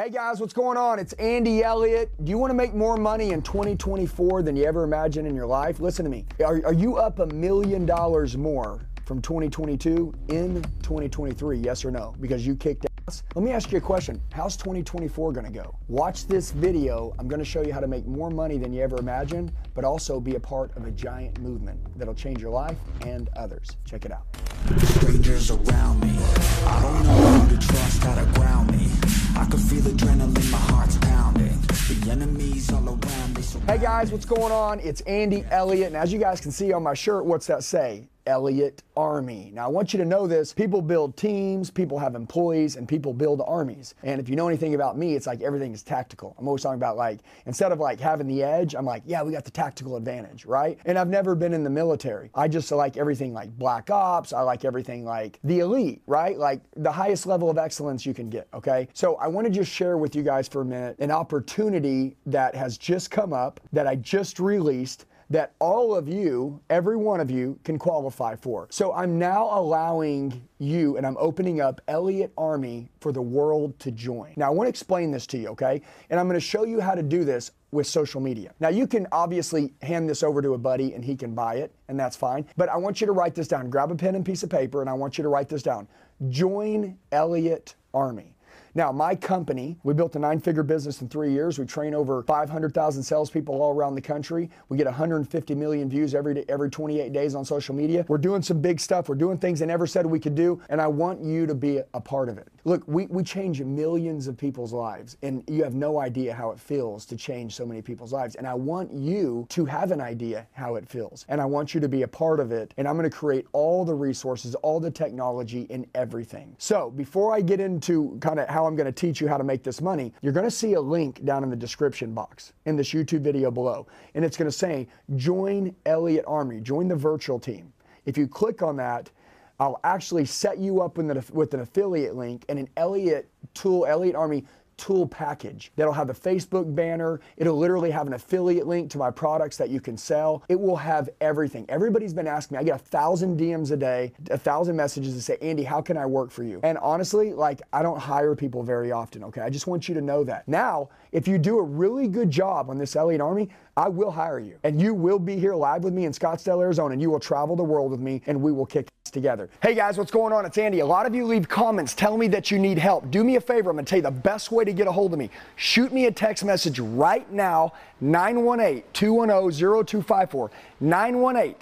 Hey guys, what's going on? It's Andy Elliott. Do you want to make more money in 2024 than you ever imagined in your life? Listen to me. Are, are you up a million dollars more from 2022 in 2023? Yes or no? Because you kicked ass. Let me ask you a question. How's 2024 going to go? Watch this video. I'm going to show you how to make more money than you ever imagined, but also be a part of a giant movement that'll change your life and others. Check it out. Strangers around me. I don't know who to trust, to ground me. I feel adrenaline, my heart's pounding. The enemies all around me. Hey guys, what's going on? It's Andy Elliott, and as you guys can see on my shirt, what's that say? Elliott Army. Now, I want you to know this people build teams, people have employees, and people build armies. And if you know anything about me, it's like everything is tactical. I'm always talking about like, instead of like having the edge, I'm like, yeah, we got the tactical advantage, right? And I've never been in the military. I just like everything like black ops. I like everything like the elite, right? Like the highest level of excellence you can get, okay? So I want to just share with you guys for a minute an opportunity that has just come up that I just released that all of you, every one of you, can qualify for. So I'm now allowing you and I'm opening up Elliott Army for the world to join. Now, I want to explain this to you, okay? And I'm going to show you how to do this with social media. Now, you can obviously hand this over to a buddy and he can buy it, and that's fine. But I want you to write this down. Grab a pen and piece of paper, and I want you to write this down. Join Elliott Army. Now, my company, we built a nine figure business in three years. We train over 500,000 salespeople all around the country. We get 150 million views every day, every 28 days on social media. We're doing some big stuff. We're doing things I never said we could do, and I want you to be a part of it. Look, we, we change millions of people's lives, and you have no idea how it feels to change so many people's lives. And I want you to have an idea how it feels, and I want you to be a part of it. And I'm going to create all the resources, all the technology, and everything. So before I get into kind of how I'm going to teach you how to make this money, you're going to see a link down in the description box in this YouTube video below. And it's going to say, join Elliott Army, join the virtual team. If you click on that, I'll actually set you up the, with an affiliate link and an Elliott tool, Elliott Army tool package that'll have the Facebook banner. It'll literally have an affiliate link to my products that you can sell. It will have everything. Everybody's been asking me. I get a thousand DMs a day, a thousand messages that say, Andy, how can I work for you? And honestly, like I don't hire people very often, okay? I just want you to know that. Now, if you do a really good job on this Elliott Army, I will hire you. And you will be here live with me in Scottsdale, Arizona, and you will travel the world with me and we will kick together. Hey guys, what's going on? It's Andy. A lot of you leave comments telling me that you need help. Do me a favor. I'm going to tell you the best way to get a hold of me. Shoot me a text message right now 918 210 0254. 918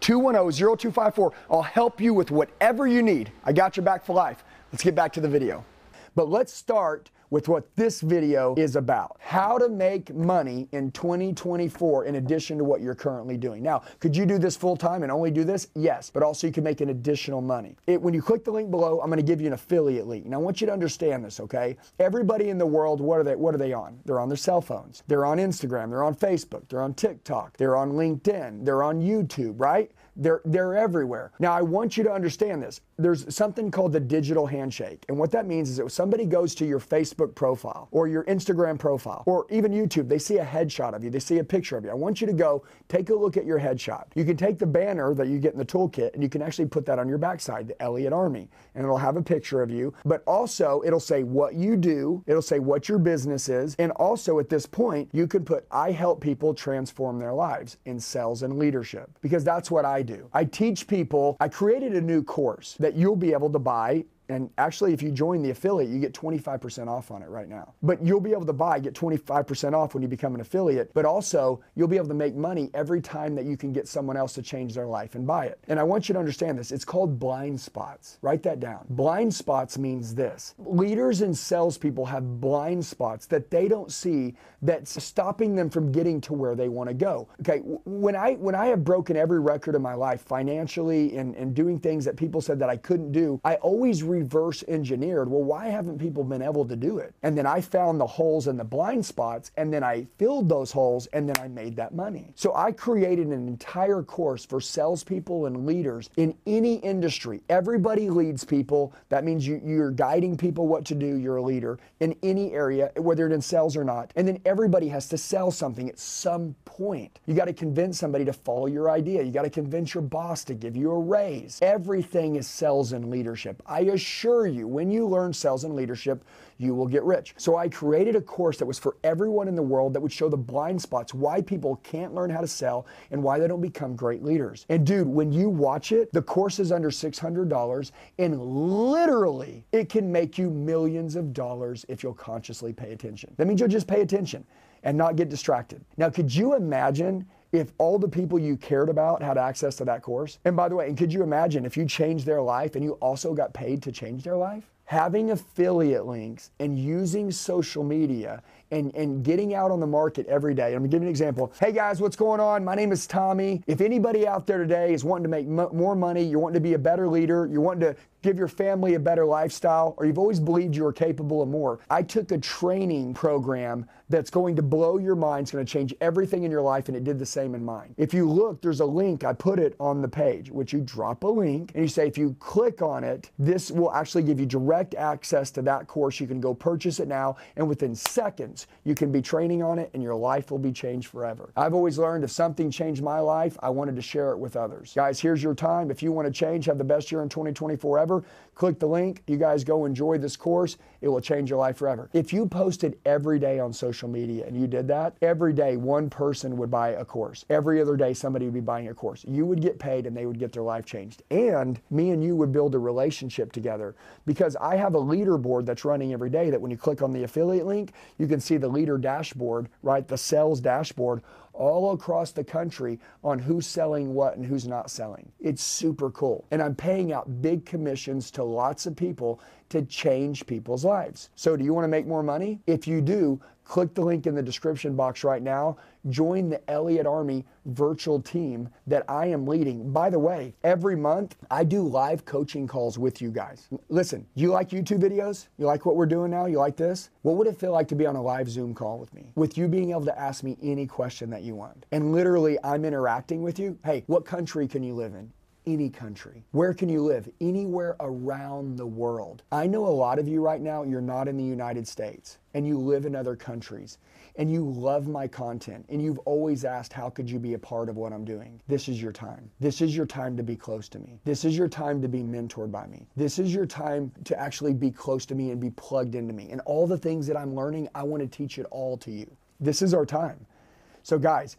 210 0254. I'll help you with whatever you need. I got your back for life. Let's get back to the video. But let's start with what this video is about. How to make money in 2024 in addition to what you're currently doing. Now, could you do this full time and only do this? Yes, but also you can make an additional money. It, when you click the link below, I'm to give you an affiliate link. Now, I want you to understand this, okay? Everybody in the world, what are they what are they on? They're on their cell phones. They're on Instagram, they're on Facebook, they're on TikTok, they're on LinkedIn, they're on YouTube, right? They're, they're everywhere. Now, I want you to understand this. There's something called the digital handshake. And what that means is that somebody goes to your Facebook profile or your Instagram profile or even YouTube, they see a headshot of you, they see a picture of you. I want you to go take a look at your headshot. You can take the banner that you get in the toolkit and you can actually put that on your backside, the Elliott Army, and it'll have a picture of you. But also, it'll say what you do, it'll say what your business is. And also, at this point, you can put I help people transform their lives in sales and leadership because that's what I do. I teach people, I created a new course that you'll be able to buy and actually, if you join the affiliate, you get 25% off on it right now. But you'll be able to buy, get 25% off when you become an affiliate. But also, you'll be able to make money every time that you can get someone else to change their life and buy it. And I want you to understand this. It's called blind spots. Write that down. Blind spots means this leaders and salespeople have blind spots that they don't see that's stopping them from getting to where they want to go. Okay, when I when I have broken every record in my life financially and, and doing things that people said that I couldn't do, I always reverse engineered, well, why haven't people been able to do it? And then I found the holes and the blind spots, and then I filled those holes, and then I made that money. So I created an entire course for salespeople and leaders in any industry. Everybody leads people. That means you, you're guiding people what to do. You're a leader in any area, whether it's in sales or not. And then everybody has to sell something at some point. You got to convince somebody to follow your idea. You got to convince your boss to give you a raise. Everything is sales and leadership. I assure assure you, when you learn sales and leadership, you will get rich. So I created a course that was for everyone in the world that would show the blind spots, why people can't learn how to sell and why they don't become great leaders. And dude, when you watch it, the course is under $600 and literally it can make you millions of dollars if you'll consciously pay attention. That means you'll just pay attention and not get distracted. Now, could you imagine if all the people you cared about had access to that course? And by the way, and could you imagine if you changed their life and you also got paid to change their life? Having affiliate links and using social media and, and getting out on the market every day. I'm gonna give you an example. Hey guys, what's going on? My name is Tommy. If anybody out there today is wanting to make more money, you're wanting to be a better leader, you're wanting to give your family a better lifestyle, or you've always believed you were capable of more. I took a training program that's going to blow your mind. It's to change everything in your life, and it did the same in mine. If you look, there's a link. I put it on the page, which you drop a link, and you say, if you click on it, this will actually give you direct access to that course. You can go purchase it now, and within seconds, you can be training on it, and your life will be changed forever. I've always learned if something changed my life, I wanted to share it with others. Guys, here's your time. If you want to change, have the best year in 2024 ever, click the link. You guys go enjoy this course. It will change your life forever. If you posted every day on social media and you did that, every day one person would buy a course. Every other day somebody would be buying a course. You would get paid and they would get their life changed. And me and you would build a relationship together because I have a leaderboard that's running every day that when you click on the affiliate link, you can see the leader dashboard, right? The sales dashboard all across the country on who's selling what and who's not selling. It's super cool. And I'm paying out big commissions to lots of people to change people's lives. So, do you want to make more money? If you do, click the link in the description box right now. Join the Elliott Army virtual team that I am leading. By the way, every month I do live coaching calls with you guys. Listen, you like YouTube videos? You like what we're doing now? You like this? What would it feel like to be on a live Zoom call with me? With you being able to ask me any question that you want. And literally, I'm interacting with you. Hey, what country can you live in? Any country. Where can you live? Anywhere around the world. I know a lot of you right now, you're not in the United States and you live in other countries and you love my content and you've always asked, how could you be a part of what I'm doing? This is your time. This is your time to be close to me. This is your time to be mentored by me. This is your time to actually be close to me and be plugged into me. And all the things that I'm learning, I want to teach it all to you. This is our time. So, guys,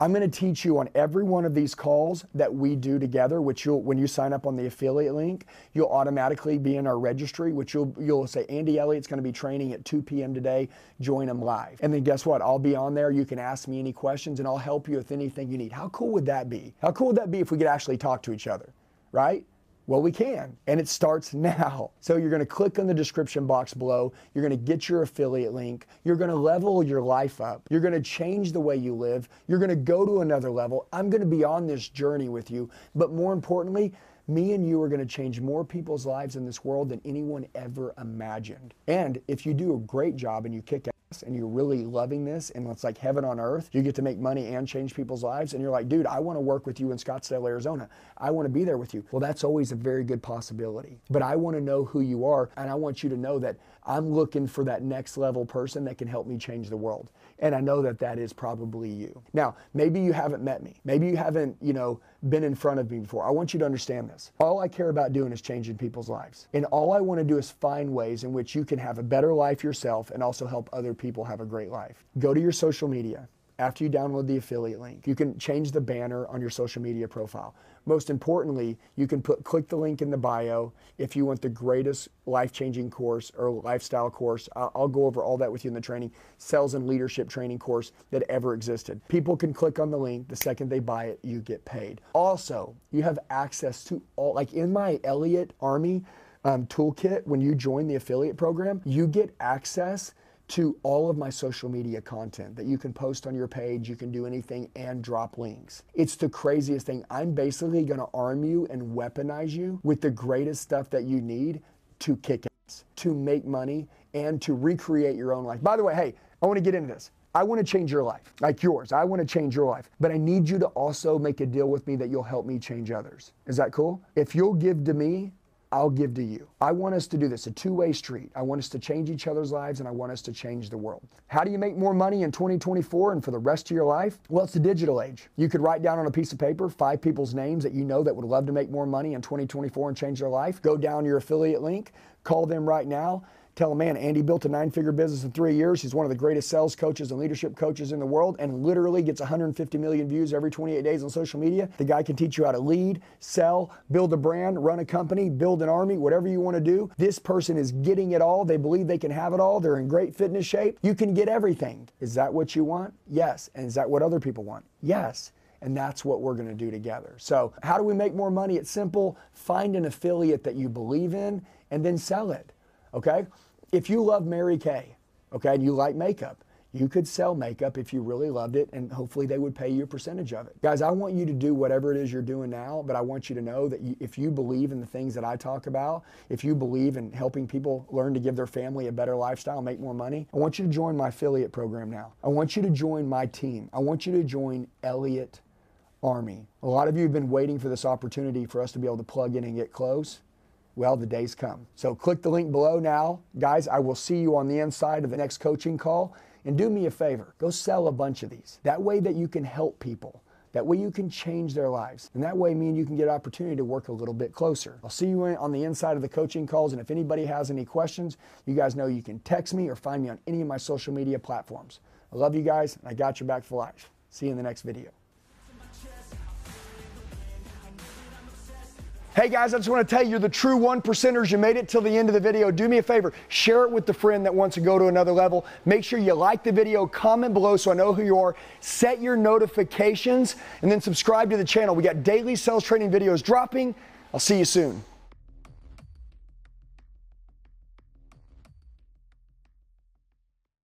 I'm going to teach you on every one of these calls that we do together, which you'll, when you sign up on the affiliate link, you'll automatically be in our registry, which you'll, you'll say, Andy Elliott's going to be training at 2 p.m. today. Join him live. And then guess what? I'll be on there. You can ask me any questions and I'll help you with anything you need. How cool would that be? How cool would that be if we could actually talk to each other, right? Well, we can, and it starts now. So you're to click on the description box below. You're to get your affiliate link. You're to level your life up. You're to change the way you live. You're to go to another level. I'm to be on this journey with you. But more importantly, me and you are going to change more people's lives in this world than anyone ever imagined. And if you do a great job and you kick and you're really loving this and it's like heaven on earth, you get to make money and change people's lives, and you're like, dude, I want to work with you in Scottsdale, Arizona. I want to be there with you. Well, that's always a very good possibility. But I want to know who you are, and I want you to know that I'm looking for that next level person that can help me change the world. And I know that that is probably you. Now, maybe you haven't met me. Maybe you haven't, you know, been in front of me before. I want you to understand this. All I care about doing is changing people's lives. And all I want to do is find ways in which you can have a better life yourself and also help other people have a great life. Go to your social media. After you download the affiliate link, you can change the banner on your social media profile. Most importantly, you can put click the link in the bio if you want the greatest life-changing course or lifestyle course. I'll go over all that with you in the training, sales and leadership training course that ever existed. People can click on the link. The second they buy it, you get paid. Also, you have access to all, like in my Elliott Army um, toolkit, when you join the affiliate program, you get access to all of my social media content that you can post on your page, you can do anything and drop links. It's the craziest thing. I'm basically going to arm you and weaponize you with the greatest stuff that you need to kick ass, to make money, and to recreate your own life. By the way, hey, I want to get into this. I want to change your life, like yours. I want to change your life. But I need you to also make a deal with me that you'll help me change others. Is that cool? If you'll give to me I'll give to you. I want us to do this, a two way street. I want us to change each other's lives and I want us to change the world. How do you make more money in 2024 and for the rest of your life? Well, it's the digital age. You could write down on a piece of paper five people's names that you know that would love to make more money in 2024 and change their life. Go down your affiliate link, call them right now tell a man, Andy built a nine figure business in three years. He's one of the greatest sales coaches and leadership coaches in the world and literally gets 150 million views every 28 days on social media. The guy can teach you how to lead, sell, build a brand, run a company, build an army, whatever you want to do. This person is getting it all. They believe they can have it all. They're in great fitness shape. You can get everything. Is that what you want? Yes. And is that what other people want? Yes. And that's what we're going to do together. So, how do we make more money? It's simple. Find an affiliate that you believe in and then sell it. Okay? If you love Mary Kay, okay, and you like makeup, you could sell makeup if you really loved it, and hopefully they would pay you a percentage of it. Guys, I want you to do whatever it is you're doing now, but I want you to know that you, if you believe in the things that I talk about, if you believe in helping people learn to give their family a better lifestyle, make more money, I want you to join my affiliate program now. I want you to join my team. I want you to join Elliott Army. A lot of you have been waiting for this opportunity for us to be able to plug in and get close. Well, the day's come. So click the link below now. Guys, I will see you on the inside of the next coaching call. And do me a favor, go sell a bunch of these. That way that you can help people. That way you can change their lives. And that way me and you can get an opportunity to work a little bit closer. I'll see you on the inside of the coaching calls. And if anybody has any questions, you guys know you can text me or find me on any of my social media platforms. I love you guys and I got your back for life. See you in the next video. Hey guys, I just want to tell you, you're the true one percenters. You made it till the end of the video. Do me a favor, share it with the friend that wants to go to another level. Make sure you like the video, comment below so I know who you are. Set your notifications and then subscribe to the channel. We got daily sales training videos dropping. I'll see you soon.